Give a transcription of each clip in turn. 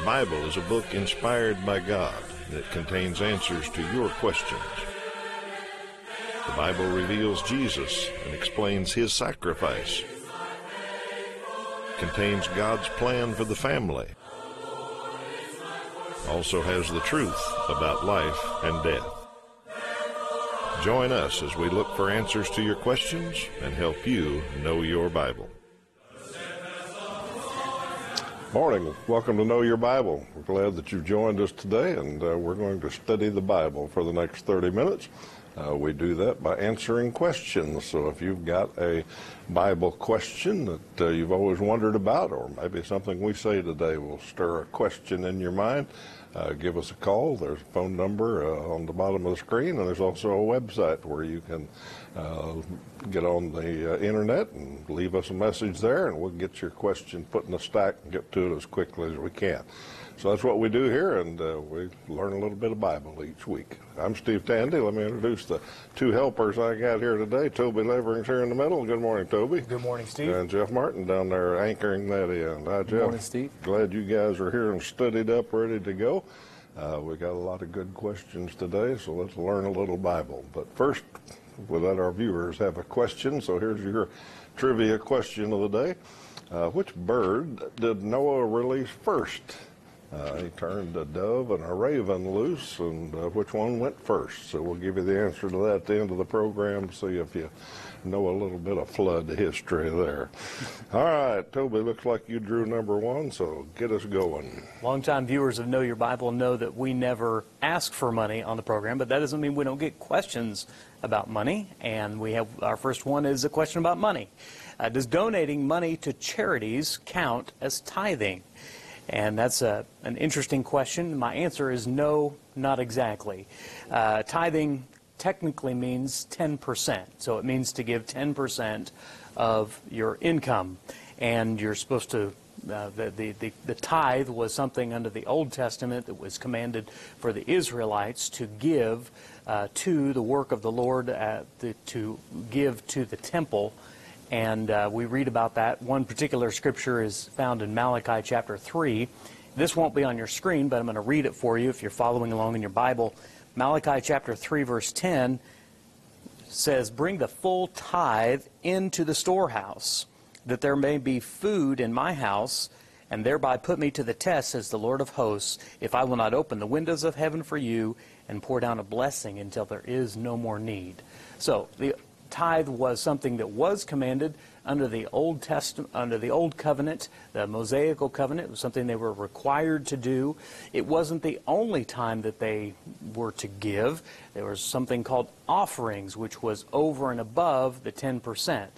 The Bible is a book inspired by God that contains answers to your questions. The Bible reveals Jesus and explains his sacrifice. Contains God's plan for the family. Also has the truth about life and death. Join us as we look for answers to your questions and help you know your Bible. Morning. Welcome to Know Your Bible. We're glad that you've joined us today, and uh, we're going to study the Bible for the next 30 minutes. Uh, we do that by answering questions. So if you've got a Bible question that uh, you've always wondered about, or maybe something we say today will stir a question in your mind, uh, give us a call. There's a phone number uh, on the bottom of the screen, and there's also a website where you can uh, get on the uh, internet and leave us a message there, and we'll get your question put in the stack and get to it as quickly as we can. So that's what we do here, and uh, we learn a little bit of Bible each week. I'm Steve Tandy. Let me introduce the two helpers I got here today. Toby Levering's here in the middle. Good morning, Toby. Good morning, Steve. And Jeff Martin down there anchoring that in. Hi, Jeff. Good morning, Steve. Glad you guys are here and studied up, ready to go. Uh, we got a lot of good questions today, so let's learn a little Bible. But first, we'll let our viewers have a question. So here's your trivia question of the day. Uh, which bird did Noah release first? Uh, he turned a dove and a raven loose, and uh, which one went first? So we'll give you the answer to that at the end of the program, see if you know a little bit of flood history there. All right, Toby, looks like you drew number one, so get us going. Longtime viewers of Know Your Bible know that we never ask for money on the program, but that doesn't mean we don't get questions about money. And we have our first one is a question about money. Uh, does donating money to charities count as tithing? And that's a, an interesting question. My answer is no, not exactly. Uh, tithing technically means 10%. So it means to give 10% of your income. And you're supposed to, uh, the, the, the, the tithe was something under the Old Testament that was commanded for the Israelites to give uh, to the work of the Lord, uh, the, to give to the temple and uh, we read about that. One particular scripture is found in Malachi chapter 3. This won't be on your screen, but I'm going to read it for you if you're following along in your Bible. Malachi chapter 3, verse 10 says, Bring the full tithe into the storehouse, that there may be food in my house, and thereby put me to the test, says the Lord of hosts, if I will not open the windows of heaven for you and pour down a blessing until there is no more need. So the tithe was something that was commanded under the Old Testament, under the Old Covenant, the Mosaical Covenant. It was something they were required to do. It wasn't the only time that they were to give. There was something called offerings, which was over and above the 10%.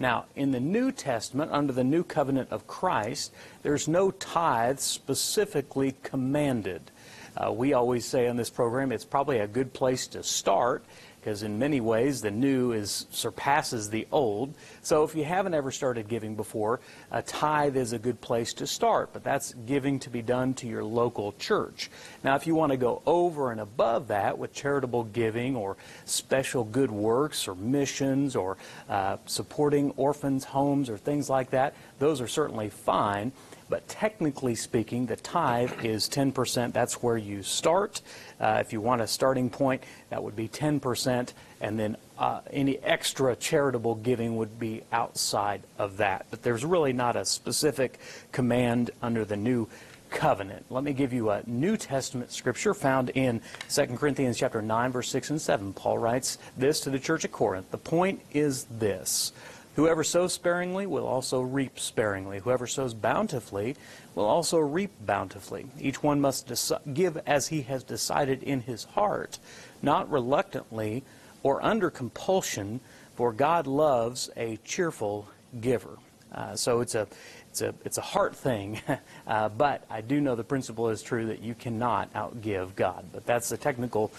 Now, in the New Testament, under the New Covenant of Christ, there's no tithe specifically commanded. Uh, we always say on this program it's probably a good place to start because in many ways the new is surpasses the old. So if you haven't ever started giving before, a tithe is a good place to start, but that's giving to be done to your local church. Now if you want to go over and above that with charitable giving or special good works or missions or uh, supporting orphans' homes or things like that, those are certainly fine. But technically speaking, the tithe is 10%. That's where you start. Uh, if you want a starting point, that would be 10%. And then uh, any extra charitable giving would be outside of that. But there's really not a specific command under the new covenant. Let me give you a New Testament scripture found in 2 Corinthians chapter 9 verse 6 and 7. Paul writes this to the church at Corinth. The point is this: Whoever sows sparingly will also reap sparingly. Whoever sows bountifully will also reap bountifully. Each one must give as he has decided in his heart, not reluctantly or under compulsion, for God loves a cheerful giver. Uh, so it's a it's a it's a heart thing, uh, but I do know the principle is true that you cannot outgive God. But that's the technical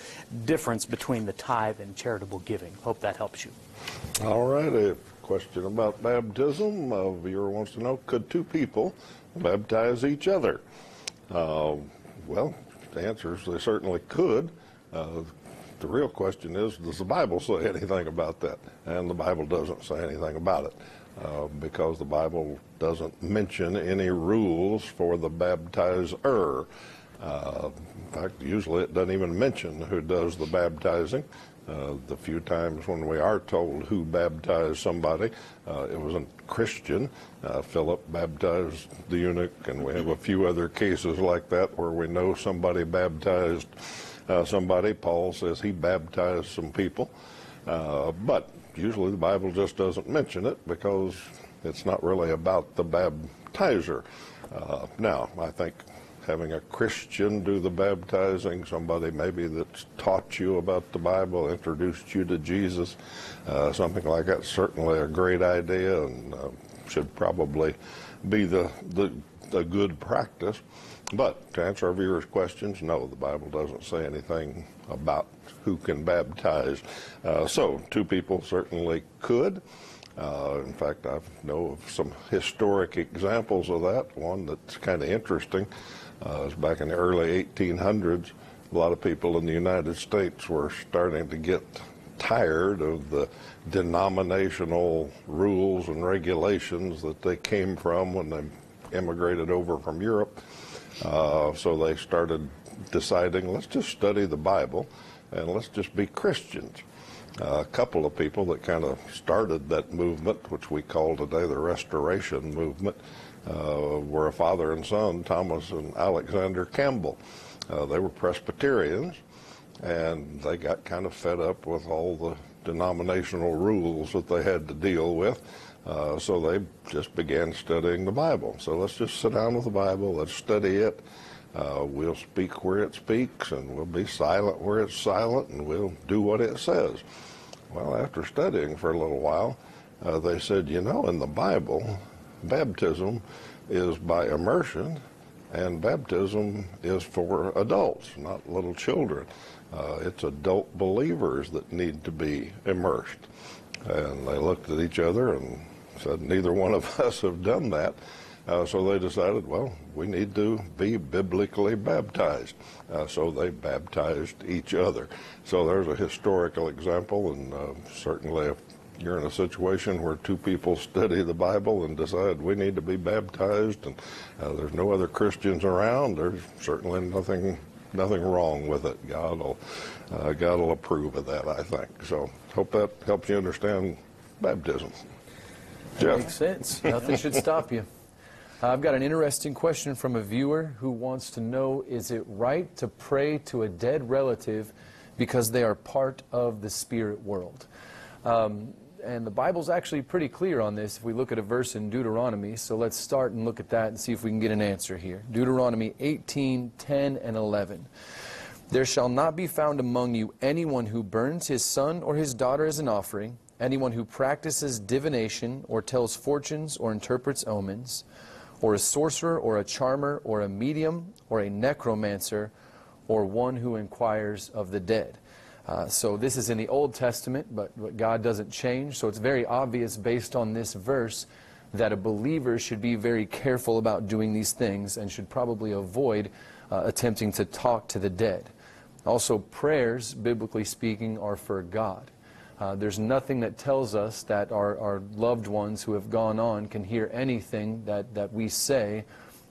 difference between the tithe and charitable giving. Hope that helps you. All right question about baptism. Uh, viewer wants to know, could two people baptize each other? Uh, well, the answer is they certainly could. Uh, the real question is, does the Bible say anything about that? And the Bible doesn't say anything about it. Uh, because the Bible doesn't mention any rules for the baptizer. Uh, in fact, usually it doesn't even mention who does the baptizing. Uh, the few times when we are told who baptized somebody, uh, it was a Christian. Uh, Philip baptized the eunuch, and we have a few other cases like that where we know somebody baptized uh, somebody. Paul says he baptized some people. Uh, but usually the Bible just doesn't mention it because it's not really about the baptizer. Uh, now, I think having a Christian do the baptizing, somebody maybe that's taught you about the Bible, introduced you to Jesus, uh, something like that, certainly a great idea and uh, should probably be the, the, the good practice. But to answer our viewers' questions, no, the Bible doesn't say anything about who can baptize. Uh, so, two people certainly could. Uh, in fact, I know of some historic examples of that. One that's kind of interesting uh, is back in the early 1800s. A lot of people in the United States were starting to get tired of the denominational rules and regulations that they came from when they immigrated over from Europe. Uh, so they started deciding, let's just study the Bible and let's just be Christians. Uh, a couple of people that kind of started that movement, which we call today the Restoration Movement, uh, were a father and son, Thomas and Alexander Campbell. Uh, they were Presbyterians, and they got kind of fed up with all the denominational rules that they had to deal with. Uh, so they just began studying the Bible. So let's just sit down with the Bible, let's study it. Uh, we'll speak where it speaks, and we'll be silent where it's silent, and we'll do what it says. Well, after studying for a little while, uh, they said, you know, in the Bible, baptism is by immersion, and baptism is for adults, not little children. Uh, it's adult believers that need to be immersed. And they looked at each other and said, neither one of us have done that. Uh, so they decided, well, we need to be biblically baptized. Uh, so they baptized each other. So there's a historical example, and uh, certainly if you're in a situation where two people study the Bible and decide we need to be baptized, and uh, there's no other Christians around, there's certainly nothing nothing wrong with it. God will uh, God will approve of that, I think. So hope that helps you understand baptism. That Jeff. makes sense. Nothing should stop you. I've got an interesting question from a viewer who wants to know Is it right to pray to a dead relative because they are part of the spirit world? Um, and the Bible's actually pretty clear on this if we look at a verse in Deuteronomy. So let's start and look at that and see if we can get an answer here. Deuteronomy 18, 10, and 11. There shall not be found among you anyone who burns his son or his daughter as an offering, anyone who practices divination, or tells fortunes, or interprets omens, or a sorcerer, or a charmer, or a medium, or a necromancer, or one who inquires of the dead. Uh, so this is in the Old Testament, but, but God doesn't change. So it's very obvious based on this verse that a believer should be very careful about doing these things and should probably avoid uh, attempting to talk to the dead. Also, prayers, biblically speaking, are for God. Uh, there's nothing that tells us that our, our loved ones who have gone on can hear anything that, that we say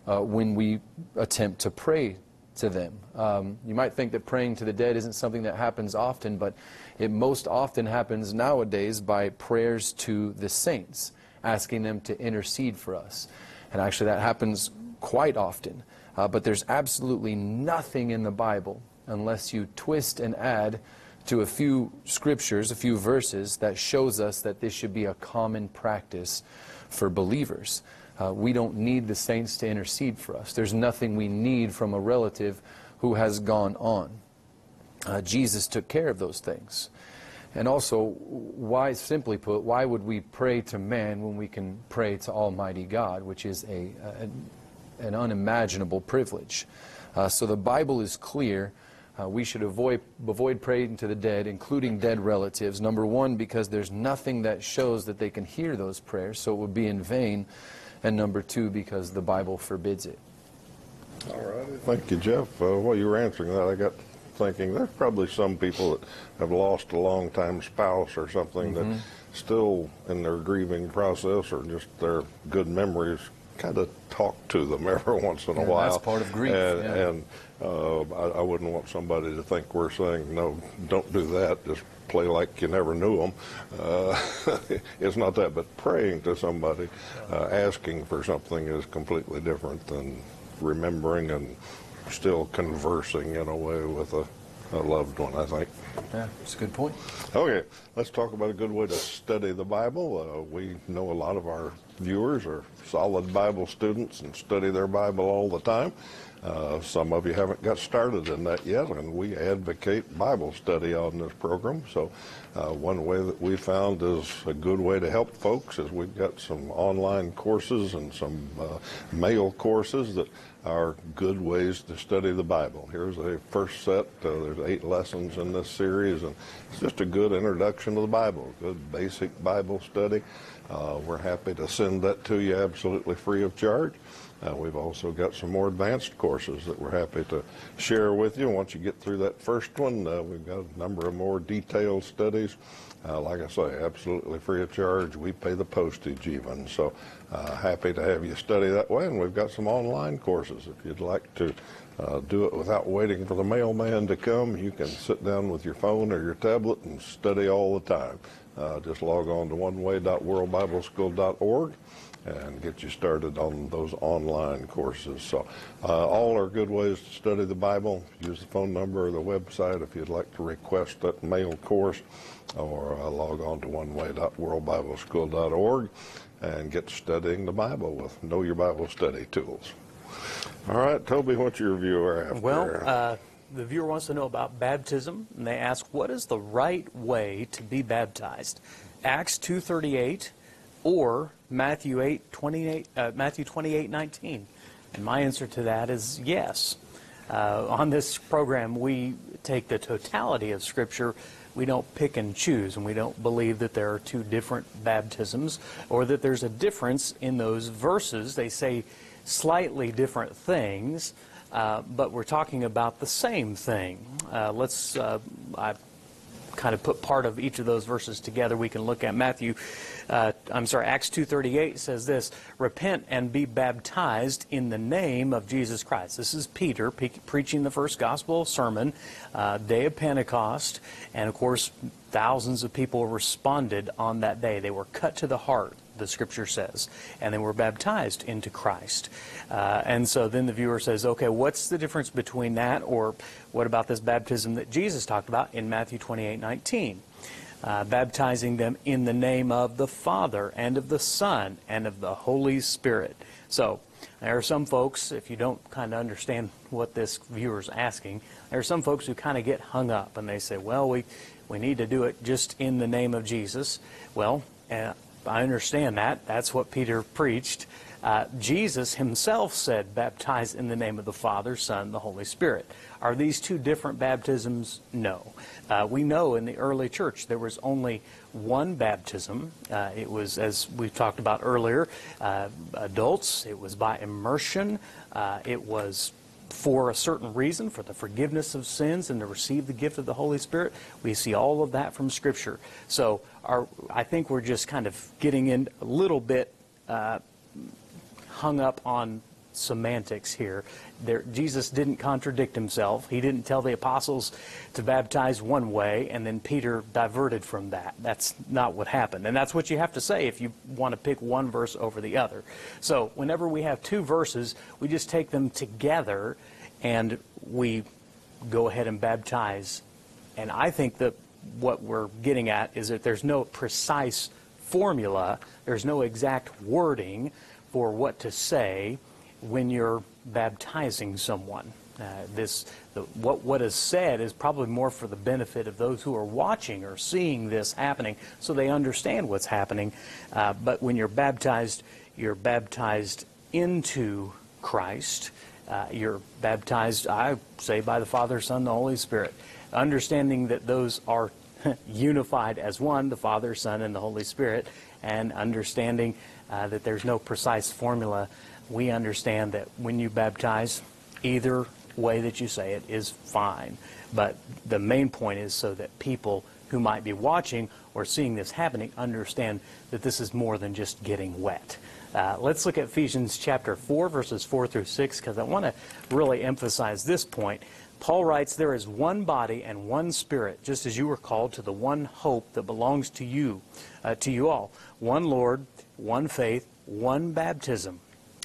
uh, when we attempt to pray to them. Um, you might think that praying to the dead isn't something that happens often, but it most often happens nowadays by prayers to the saints, asking them to intercede for us. And actually, that happens quite often. Uh, but there's absolutely nothing in the Bible, unless you twist and add to a few scriptures, a few verses, that shows us that this should be a common practice for believers. Uh, we don't need the saints to intercede for us. There's nothing we need from a relative who has gone on. Uh, Jesus took care of those things. And also, why, simply put, why would we pray to man when we can pray to Almighty God, which is a, a an unimaginable privilege? Uh, so the Bible is clear. Uh, we should avoid, avoid praying to the dead, including dead relatives. Number one, because there's nothing that shows that they can hear those prayers, so it would be in vain and number two, because the Bible forbids it. All right. Thank you, Jeff. Uh, while you were answering that, I got thinking. There's probably some people that have lost a long-time spouse or something that still, in their grieving process or just their good memories, kind of talk to them every once in a Yeah, while. that's part of grief, And, yeah. and uh, I, I wouldn't want somebody to think we're saying, no, don't do that. Just play like you never knew them. Uh, it's not that, but praying to somebody, uh, asking for something is completely different than remembering and still conversing in a way with a, a loved one, I think. Yeah, it's a good point. Okay, let's talk about a good way to study the Bible. Uh, we know a lot of our viewers are solid Bible students and study their Bible all the time. Uh, some of you haven't got started in that yet, and we advocate Bible study on this program. So, uh, one way that we found is a good way to help folks is we've got some online courses and some uh, mail courses that are good ways to study the Bible. Here's a first set. Uh, there's eight lessons in this series, and it's just a good introduction to the Bible, good basic Bible study. Uh, we're happy to send that to you absolutely free of charge. Uh, we've also got some more advanced courses that we're happy to share with you. Once you get through that first one, uh, we've got a number of more detailed studies. Uh, like I say, absolutely free of charge. We pay the postage even. So uh, happy to have you study that way. And we've got some online courses. If you'd like to uh, do it without waiting for the mailman to come, you can sit down with your phone or your tablet and study all the time. Uh, just log on to oneway.worldbibleschool.org and get you started on those online courses. So, uh, all are good ways to study the Bible. Use the phone number or the website if you'd like to request that mail course, or uh, log on to oneway.worldbibleschool.org and get studying the Bible with Know Your Bible Study tools. All right, Toby, what's your viewer after? Well, uh, the viewer wants to know about baptism, and they ask, what is the right way to be baptized? Acts 2.38 or Matthew 8, 28, uh, Matthew 28, 19? And my answer to that is yes. Uh, on this program, we take the totality of Scripture. We don't pick and choose, and we don't believe that there are two different baptisms or that there's a difference in those verses. They say slightly different things, uh, but we're talking about the same thing. Uh, let's, uh, I kind of put part of each of those verses together. We can look at Matthew, uh, I'm sorry, Acts 2.38 says this, Repent and be baptized in the name of Jesus Christ. This is Peter pe- preaching the first gospel sermon, uh, day of Pentecost, and of course, thousands of people responded on that day. They were cut to the heart the scripture says, and they were baptized into Christ. Uh, and so then the viewer says, okay, what's the difference between that or what about this baptism that Jesus talked about in Matthew 28 19? Uh, baptizing them in the name of the Father and of the Son and of the Holy Spirit. So, there are some folks, if you don't kind of understand what this viewer is asking, there are some folks who kind of get hung up and they say, well, we, we need to do it just in the name of Jesus. Well, uh, I understand that. That's what Peter preached. Uh, Jesus himself said, baptize in the name of the Father, Son, the Holy Spirit. Are these two different baptisms? No. Uh, we know in the early church there was only one baptism. Uh, it was, as we've talked about earlier, uh, adults. It was by immersion. Uh, it was for a certain reason, for the forgiveness of sins and to receive the gift of the Holy Spirit. We see all of that from Scripture. So our, I think we're just kind of getting in a little bit uh, hung up on semantics here. There, Jesus didn't contradict himself. He didn't tell the apostles to baptize one way, and then Peter diverted from that. That's not what happened. And that's what you have to say if you want to pick one verse over the other. So whenever we have two verses, we just take them together and we go ahead and baptize. And I think that what we're getting at is that there's no precise formula, there's no exact wording for what to say when you're baptizing someone. Uh, this, the, what, what is said is probably more for the benefit of those who are watching or seeing this happening so they understand what's happening. Uh, but when you're baptized, you're baptized into Christ. Uh, you're baptized, I say, by the Father, Son, the Holy Spirit. Understanding that those are unified as one, the Father, Son, and the Holy Spirit, and understanding uh, that there's no precise formula, we understand that when you baptize, either way that you say it is fine. But the main point is so that people who might be watching or seeing this happening understand that this is more than just getting wet. Uh, let's look at Ephesians chapter 4, verses 4 through 6, because I want to really emphasize this point. Paul writes, There is one body and one spirit, just as you were called to the one hope that belongs to you, uh, to you all. One Lord, one faith, one baptism,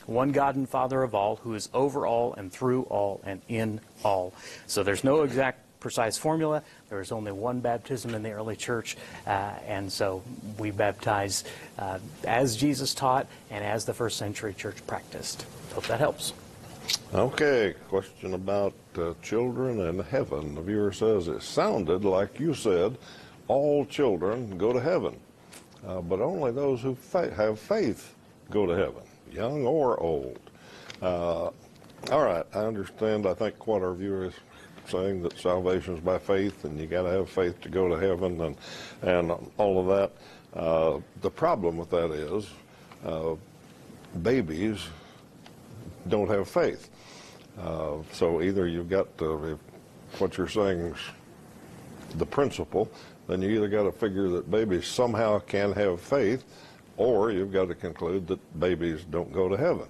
one God and Father of all, who is over all and through all and in all. So there's no exact precise formula. There was only one baptism in the early church, uh, and so we baptize uh, as Jesus taught and as the first century church practiced. Hope that helps. Okay, question about uh, children and heaven. The viewer says it sounded like you said all children go to heaven, uh, but only those who fa- have faith go to heaven, young or old. Uh, all right, I understand. I think what our viewer is saying that salvation is by faith and you got to have faith to go to heaven and and all of that. Uh, the problem with that is uh, babies don't have faith. Uh, so either you've got to, if what you're saying is the principle, then you either got to figure that babies somehow can have faith, or you've got to conclude that babies don't go to heaven.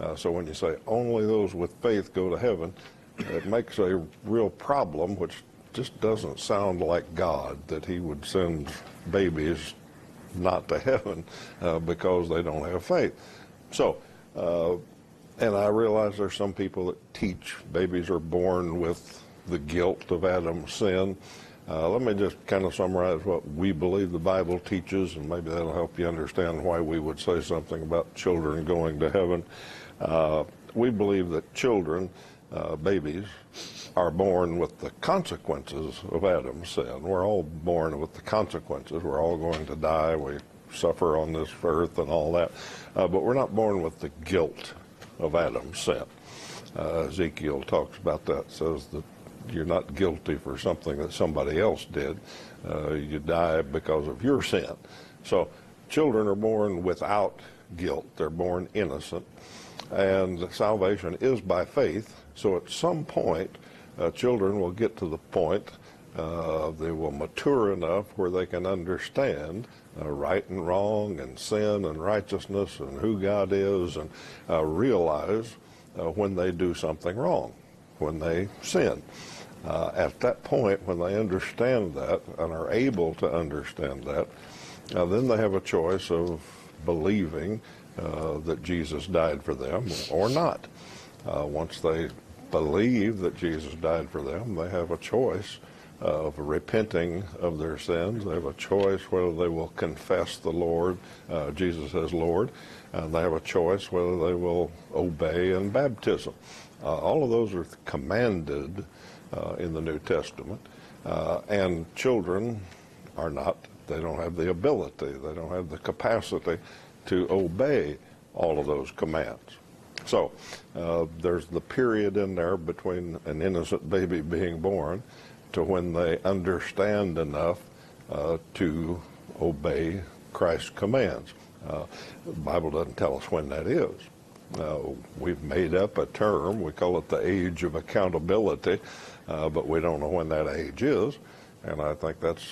Uh, so when you say only those with faith go to heaven, it makes a real problem, which just doesn't sound like God, that He would send babies not to heaven uh, because they don't have faith. So, uh, and I realize there's some people that teach babies are born with the guilt of Adam's sin. Uh, let me just kind of summarize what we believe the Bible teaches, and maybe that'll help you understand why we would say something about children going to heaven. Uh, we believe that children uh, babies are born with the consequences of Adam's sin. We're all born with the consequences. We're all going to die. We suffer on this earth and all that. Uh, but we're not born with the guilt of Adam's sin. Uh, Ezekiel talks about that, says that you're not guilty for something that somebody else did. Uh, you die because of your sin. So children are born without guilt. They're born innocent. And salvation is by faith so at some point, uh, children will get to the point uh, they will mature enough where they can understand uh, right and wrong and sin and righteousness and who God is and uh, realize uh, when they do something wrong, when they sin. Uh, at that point, when they understand that and are able to understand that, then they have a choice of believing that Jesus died for them or not. Uh, once they believe that Jesus died for them, they have a choice of repenting of their sins. They have a choice whether they will confess the Lord, uh, Jesus as Lord, and they have a choice whether they will obey in baptism. Uh, all of those are commanded uh, in the New Testament, uh, and children are not. They don't have the ability, they don't have the capacity to obey all of those commands. So uh, there's the period in there between an innocent baby being born to when they understand enough uh, to obey Christ's commands. Uh, the Bible doesn't tell us when that is. Uh, we've made up a term. We call it the age of accountability, uh, but we don't know when that age is. And I think that's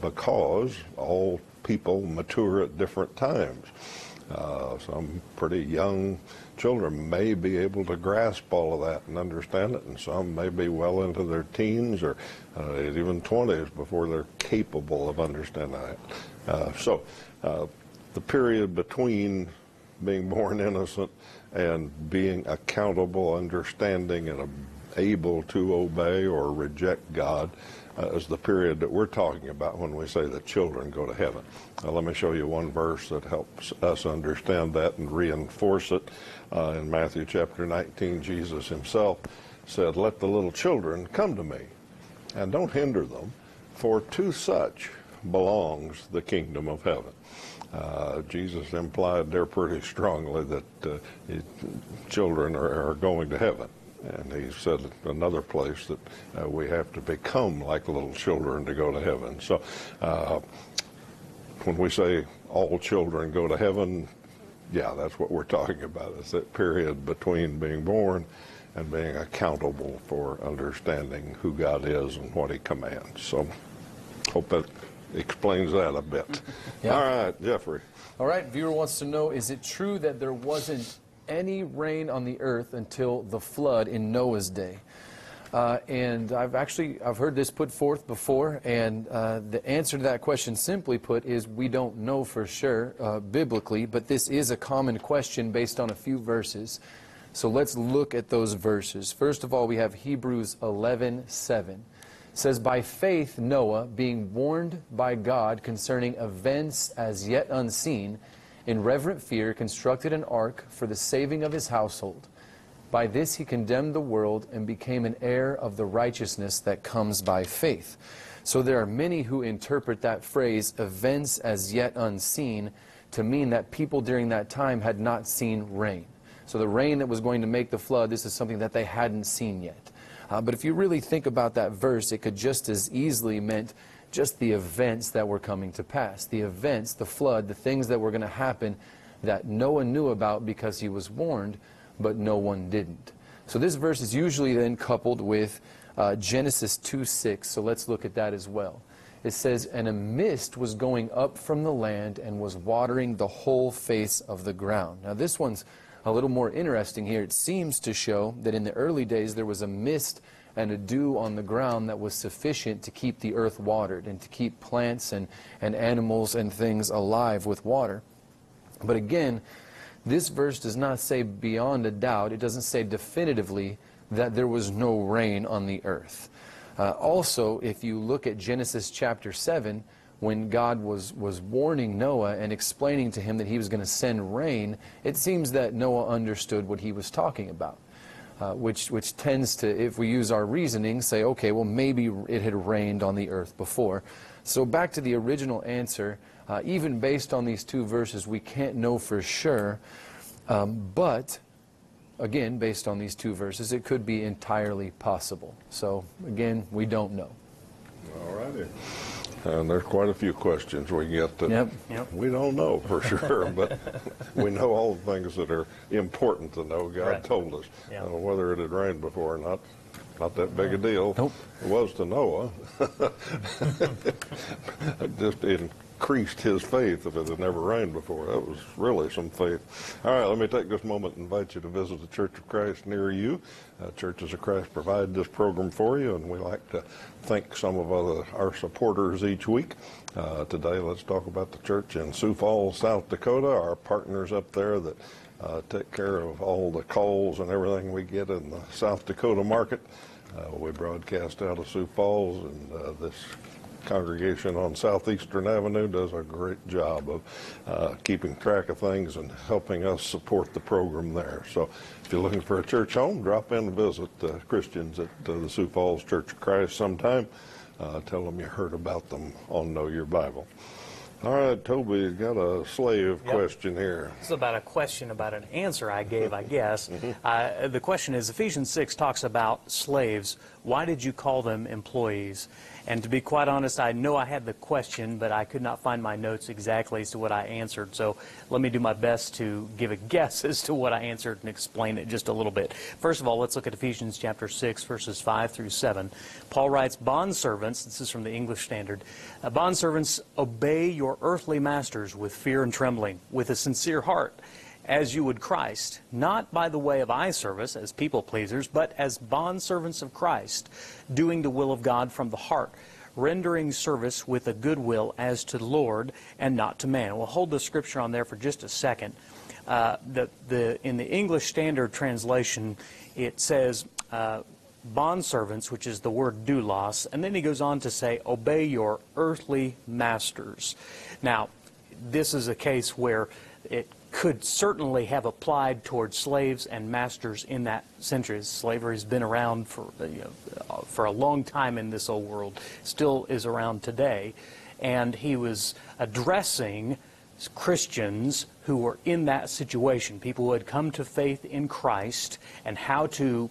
because all people mature at different times. Uh, some pretty young children may be able to grasp all of that and understand it, and some may be well into their teens or uh, even 20s before they're capable of understanding it. Uh, so, uh, the period between being born innocent and being accountable, understanding, and able to obey or reject God uh, is the period that we're talking about when we say that children go to heaven. Now, let me show you one verse that helps us understand that and reinforce it. Uh, in Matthew chapter 19, Jesus himself said, Let the little children come to me, and don't hinder them, for to such belongs the kingdom of heaven. Uh, Jesus implied there pretty strongly that uh, children are, are, going to heaven. And he said another place that uh, we have to become like little children to go to heaven. So uh, when we say all children go to heaven, yeah, that's what we're talking about. It's that period between being born and being accountable for understanding who God is and what He commands. So, hope that explains that a bit. Yeah. All right, Jeffrey. All right, viewer wants to know is it true that there wasn't any rain on the earth until the flood in Noah's day? Uh, and I've actually I've heard this put forth before, and uh, the answer to that question, simply put, is we don't know for sure uh, biblically, but this is a common question based on a few verses. So let's look at those verses. First of all, we have Hebrews 11:7. Says, "By faith Noah, being warned by God concerning events as yet unseen, in reverent fear constructed an ark for the saving of his household." By this he condemned the world and became an heir of the righteousness that comes by faith. So there are many who interpret that phrase, events as yet unseen, to mean that people during that time had not seen rain. So the rain that was going to make the flood, this is something that they hadn't seen yet. Uh, but if you really think about that verse, it could just as easily meant just the events that were coming to pass. The events, the flood, the things that were going to happen that Noah knew about because he was warned, but no one didn't. So this verse is usually then coupled with uh, Genesis 2 6. So let's look at that as well. It says, And a mist was going up from the land and was watering the whole face of the ground. Now, this one's a little more interesting here. It seems to show that in the early days there was a mist and a dew on the ground that was sufficient to keep the earth watered and to keep plants and, and animals and things alive with water. But again, this verse does not say beyond a doubt, it doesn't say definitively that there was no rain on the earth. Uh, also, if you look at Genesis chapter 7, when God was, was warning Noah and explaining to him that he was going to send rain, it seems that Noah understood what he was talking about. Uh, which, which tends to, if we use our reasoning, say, okay, well, maybe it had rained on the earth before. So back to the original answer, uh, even based on these two verses, we can't know for sure. Um, but, again, based on these two verses, it could be entirely possible. So, again, we don't know. All righty. And there's quite a few questions we get that Yep. Yep. we don't know for sure, but we know all the things that are important to know. God Right. told us. Yeah. And whether it had rained before or not, not that big a uh, deal. Nope. It was to Noah. it just increased his faith if it had never rained before. That was really some faith. All right, let me take this moment and invite you to visit the Church of Christ near you. Uh, Churches of Christ provide this program for you, and we like to thank some of other, our supporters each week. Uh, today, let's talk about the church in Sioux Falls, South Dakota, our partners up there that uh, take care of all the calls and everything we get in the South Dakota market. Uh, we broadcast out of Sioux Falls, and uh, this congregation on Southeastern Avenue does a great job of uh, keeping track of things and helping us support the program there. So if you're looking for a church home, drop in and visit uh, Christians at uh, the Sioux Falls Church of Christ sometime. Uh, tell them you heard about them on Know Your Bible. All right, Toby, you got a slave Yep. question here. This is about a question about an answer I gave, I guess. Uh, the question is Ephesians 6 talks about slaves. Why did you call them employees? And to be quite honest, I know I had the question, but I could not find my notes exactly as to what I answered. So let me do my best to give a guess as to what I answered and explain it just a little bit. First of all, let's look at Ephesians chapter 6, verses 5 through 7. Paul writes, Bondservants, this is from the English Standard, uh, Bondservants, obey your earthly masters with fear and trembling, with a sincere heart as you would Christ, not by the way of eye service as people pleasers, but as bondservants of Christ, doing the will of God from the heart, rendering service with a good will as to the Lord and not to man. We'll hold the scripture on there for just a second. Uh, the, the, in the English Standard Translation, it says, uh, bondservants, which is the word doulos, and then he goes on to say, obey your earthly masters. Now, this is a case where it could certainly have applied towards slaves and masters in that century. Slavery has been around for, you know, uh, for a long time in this old world, still is around today. And he was addressing Christians who were in that situation, people who had come to faith in Christ and how to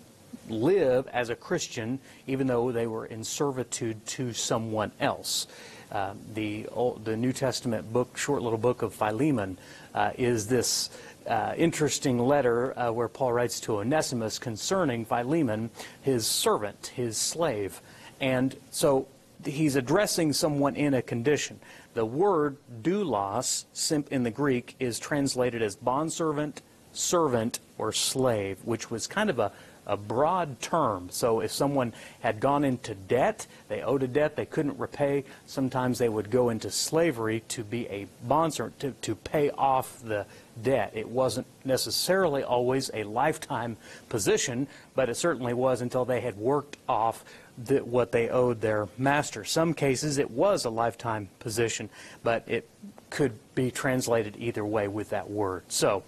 live as a Christian even though they were in servitude to someone else. Uh, the, Old, the New Testament book, short little book of Philemon, uh, is this uh, interesting letter uh, where Paul writes to Onesimus concerning Philemon, his servant, his slave. And so he's addressing someone in a condition. The word doulos simp in the Greek is translated as bondservant, servant, or slave, which was kind of a a broad term. So if someone had gone into debt, they owed a debt they couldn't repay, sometimes they would go into slavery to be a bondservant, to, to pay off the debt. It wasn't necessarily always a lifetime position, but it certainly was until they had worked off the, what they owed their master. Some cases it was a lifetime position, but it could be translated either way with that word. So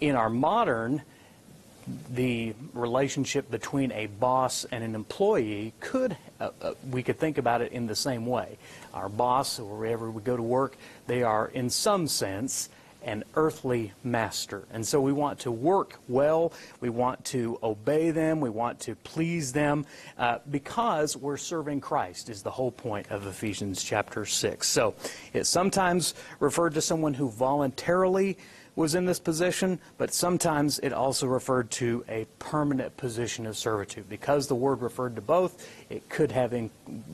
in our modern the relationship between a boss and an employee could, uh, uh, we could think about it in the same way. Our boss, or wherever we go to work, they are in some sense an earthly master. And so we want to work well, we want to obey them, we want to please them, uh, because we're serving Christ, is the whole point of Ephesians chapter 6. So it's sometimes referred to someone who voluntarily was in this position, but sometimes it also referred to a permanent position of servitude. Because the word referred to both, it could have,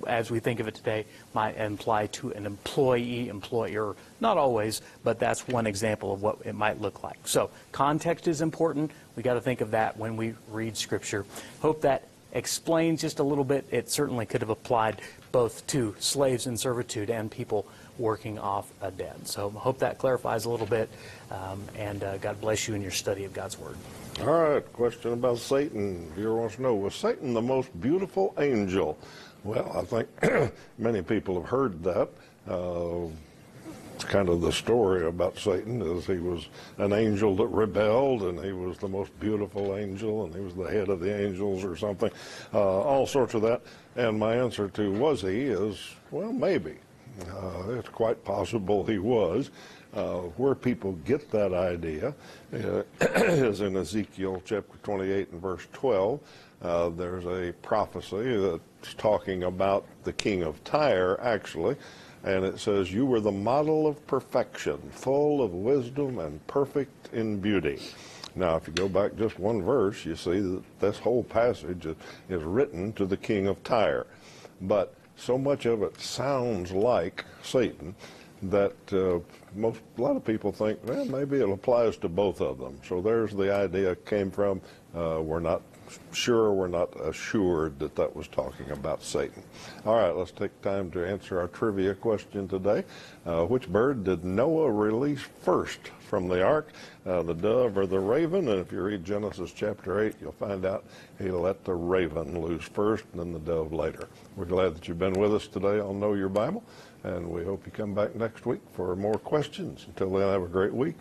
as we think of it today, might imply to an employee, employer. Not always, but that's one example of what it might look like. So context is important. We got to think of that when we read Scripture. Hope that explains just a little bit. It certainly could have applied both to slaves in servitude and people working off a debt. So hope that clarifies a little bit, um, and uh, God bless you in your study of God's Word. All right, question about Satan. Viewer wants to know, was Satan the most beautiful angel? Well, I think many people have heard that. Uh, kind of the story about Satan is he was an angel that rebelled and he was the most beautiful angel and he was the head of the angels or something, uh, all sorts of that. And my answer to was he is, well, maybe. Uh, it's quite possible he was. Uh, where people get that idea uh, is in Ezekiel chapter 28 and verse 12. Uh, there's a prophecy that's talking about the king of Tyre, actually, and it says, You were the model of perfection, full of wisdom and perfect in beauty. Now, if you go back just one verse, you see that this whole passage is written to the king of Tyre. But so much of it sounds like Satan that uh, most a lot of people think, well, maybe it applies to both of them. So there's the idea came from. Uh, we're not sure, we're not assured that that was talking about Satan. All right, let's take time to answer our trivia question today. Uh, which bird did Noah release first from the ark, uh, the dove or the raven? And if you read Genesis chapter 8, you'll find out he let the raven loose first and then the dove later. We're glad that you've been with us today on Know Your Bible, and we hope you come back next week for more questions. Until then, have a great week.